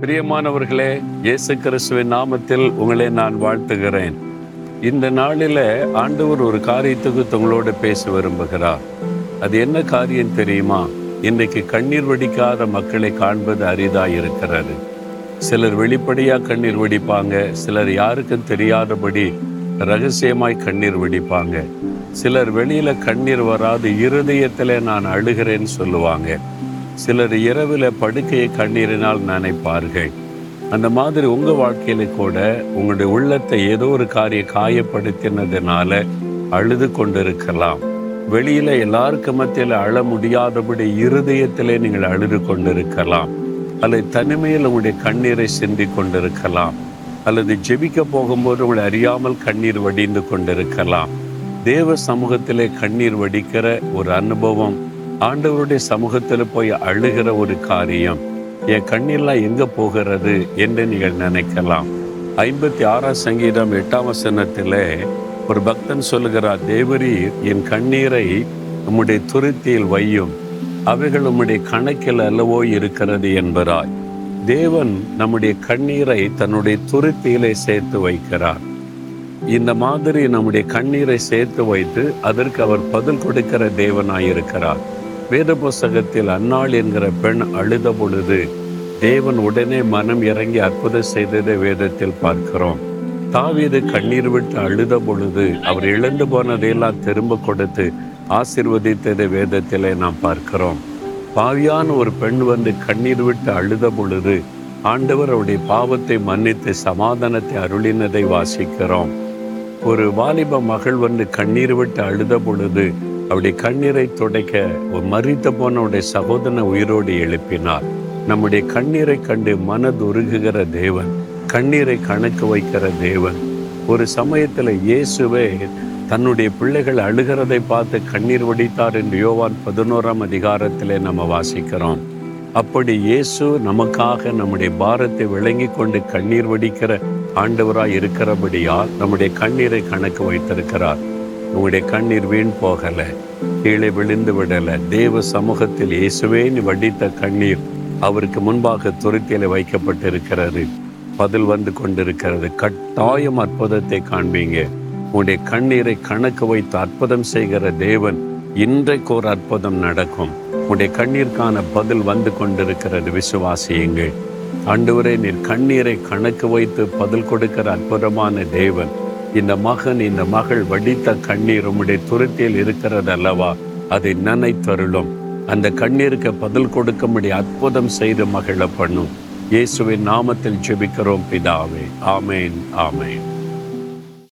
பிரியமானவர்களே இயேசு கிறிஸ்துவின் நாமத்தில் உங்களை நான் வாழ்த்துகிறேன். இந்த நாளில் ஆண்டவர் ஒரு காரியத்துக்கு தங்களோடு பேச விரும்புகிறார். அது என்ன காரியம் தெரியுமா? இன்றைக்கு கண்ணீர் வடிக்காத மக்களை காண்பது அரிதாக இருக்கிறது. சிலர் வெளிப்படையாக கண்ணீர் வடிப்பாங்க சிலர் யாருக்கும் தெரியாதபடி ரகசியமாய் கண்ணீர் வடிப்பாங்க. சிலர் வெளியில் கண்ணீர் வராது இருதயத்தில் நான் அழுகிறேன்னு சொல்லுவாங்க. சிலர் இரவில் படுக்கையை கண்ணீரினால் நினைப்பார்கள். அந்த மாதிரி உங்கள் வாழ்க்கையில கூட உங்களுடைய உள்ளத்தை ஏதோ ஒரு காரியம் காயப்படுத்தினதுனால அழுது கொண்டிருக்கலாம். வெளியில எல்லாருக்கு மத்தியில் அழ முடியாதபடி இருதயத்திலே நீங்கள் அழுது கொண்டிருக்கலாம். அல்லது தனிமையில் உங்களுடைய கண்ணீரை சிந்தி கொண்டிருக்கலாம். அல்லது ஜெபிக்க போகும்போது உங்களை அறியாமல் கண்ணீர் வடிந்து கொண்டிருக்கலாம். தேவ சமூகத்திலே கண்ணீர் வடிக்கிற ஒரு அனுபவம் ஆண்டவருடைய சமூகத்தில் போய் அழுகிற ஒரு காரியம் என் கண்ணெல்லாம் எங்க போகிறது? என்று நீங்கள் நினைக்கலாம். ஐம்பத்தி ஆறாம் சங்கீதம் எட்டாம் வசனத்தில் ஒரு பக்தன் சொல்லுகிறார் தேவரீர் என் கண்ணீரை உம்முடைய துருத்தியில் வையும். அவைகள் உம்முடைய கணக்கில் அல்லவோ இருக்கிறது என்பராய் தேவன் நம்முடைய கண்ணீரை தன்னுடைய துருத்தியிலே சேர்த்து வைக்கிறார். இந்த மாதிரி நம்முடைய கண்ணீரை சேர்த்து வைத்து அதற்கு அவர் பதில் கொடுக்கிற தேவனாயிருக்கிறார் வேத புஸ்தகத்தில் அன்னாள் என்கிற பெண் அழுத பொழுது தேவன் உடனே மனம் இறங்கி அற்புதம் செய்ததை வேதத்தில் பார்க்கிறோம். தாவீது கண்ணீர் விட்டு அழுத பொழுது அவர் இழந்து போனதையெல்லாம் திரும்ப கொடுத்து ஆசிர்வதித்ததை வேதத்திலே நாம் பார்க்கிறோம். பாவியான ஒரு பெண் வந்து கண்ணீர் விட்டு அழுத பொழுது ஆண்டவர் அவருடைய பாவத்தை மன்னித்து சமாதானத்தை அருளினதை வாசிக்கிறோம். ஒரு வாலிப மகள் வந்து கண்ணீர் விட்டு அழுத பொழுது அவருடைய கண்ணீரை துடைக்க ஒரு மறித்த போனவுடைய சகோதரனை உயிரோடு எழுப்பினார். நம்முடைய கண்ணீரை கண்டு மனதுருகுகிற தேவன் கண்ணீரை கணக்கு வைக்கிற தேவன். ஒரு சமயத்தில் இயேசுவே தன்னுடைய பிள்ளைகள் அழுகிறதை பார்த்து கண்ணீர் வடித்தார் என்று யோவான் பதினோராம் அதிகாரத்திலே நம்ம வாசிக்கிறோம். அப்படி இயேசு நமக்காக நம்முடைய பாரத்தை விளங்கி கொண்டு கண்ணீர் வடிக்கிற ஆண்டவராய் இருக்கிறபடியால் நம்முடைய கண்ணீரை கணக்கு வைத்திருக்கிறார். உங்களுடைய கண்ணீர் வீண் போகலை கீழே விழுந்து விடலை. தேவ சமூகத்தில் இயேசுவேன் வடித்த கண்ணீர் அவருக்கு முன்பாக துருத்தியில வைக்கப்பட்டிருக்கிறது. பதில் வந்து கொண்டிருக்கிறது. கட்டாயம் அற்புதத்தை காண்பீங்க. உங்களுடைய கண்ணீரை கணக்கு வைத்து அற்புதம் செய்கிற தேவன் இன்றைக்கு ஒரு அற்புதம் நடக்கும். உடைய கண்ணீருக்கான பதில் வந்து கொண்டிருக்கிறது. விசுவாசியுங்கள். ஆண்டவரே நீர் கண்ணீரை கணக்கு வைத்து பதில் கொடுக்கிற அற்புதமான தேவன் இந்த மகன் இந்த மகள் வடித்த கண்ணீர் உம்முடைய துருத்தியில் இருக்கிறது அல்லவா? அதை நினைத்தருளும். அந்த கண்ணீருக்கு பதில் கொடுக்கும்படி அற்புதம் செய்து மகிழ பண்ணும் இயேசுவின் நாமத்தில் ஜெபிக்கிறோம் பிதாவே. ஆமேன் ஆமேன்.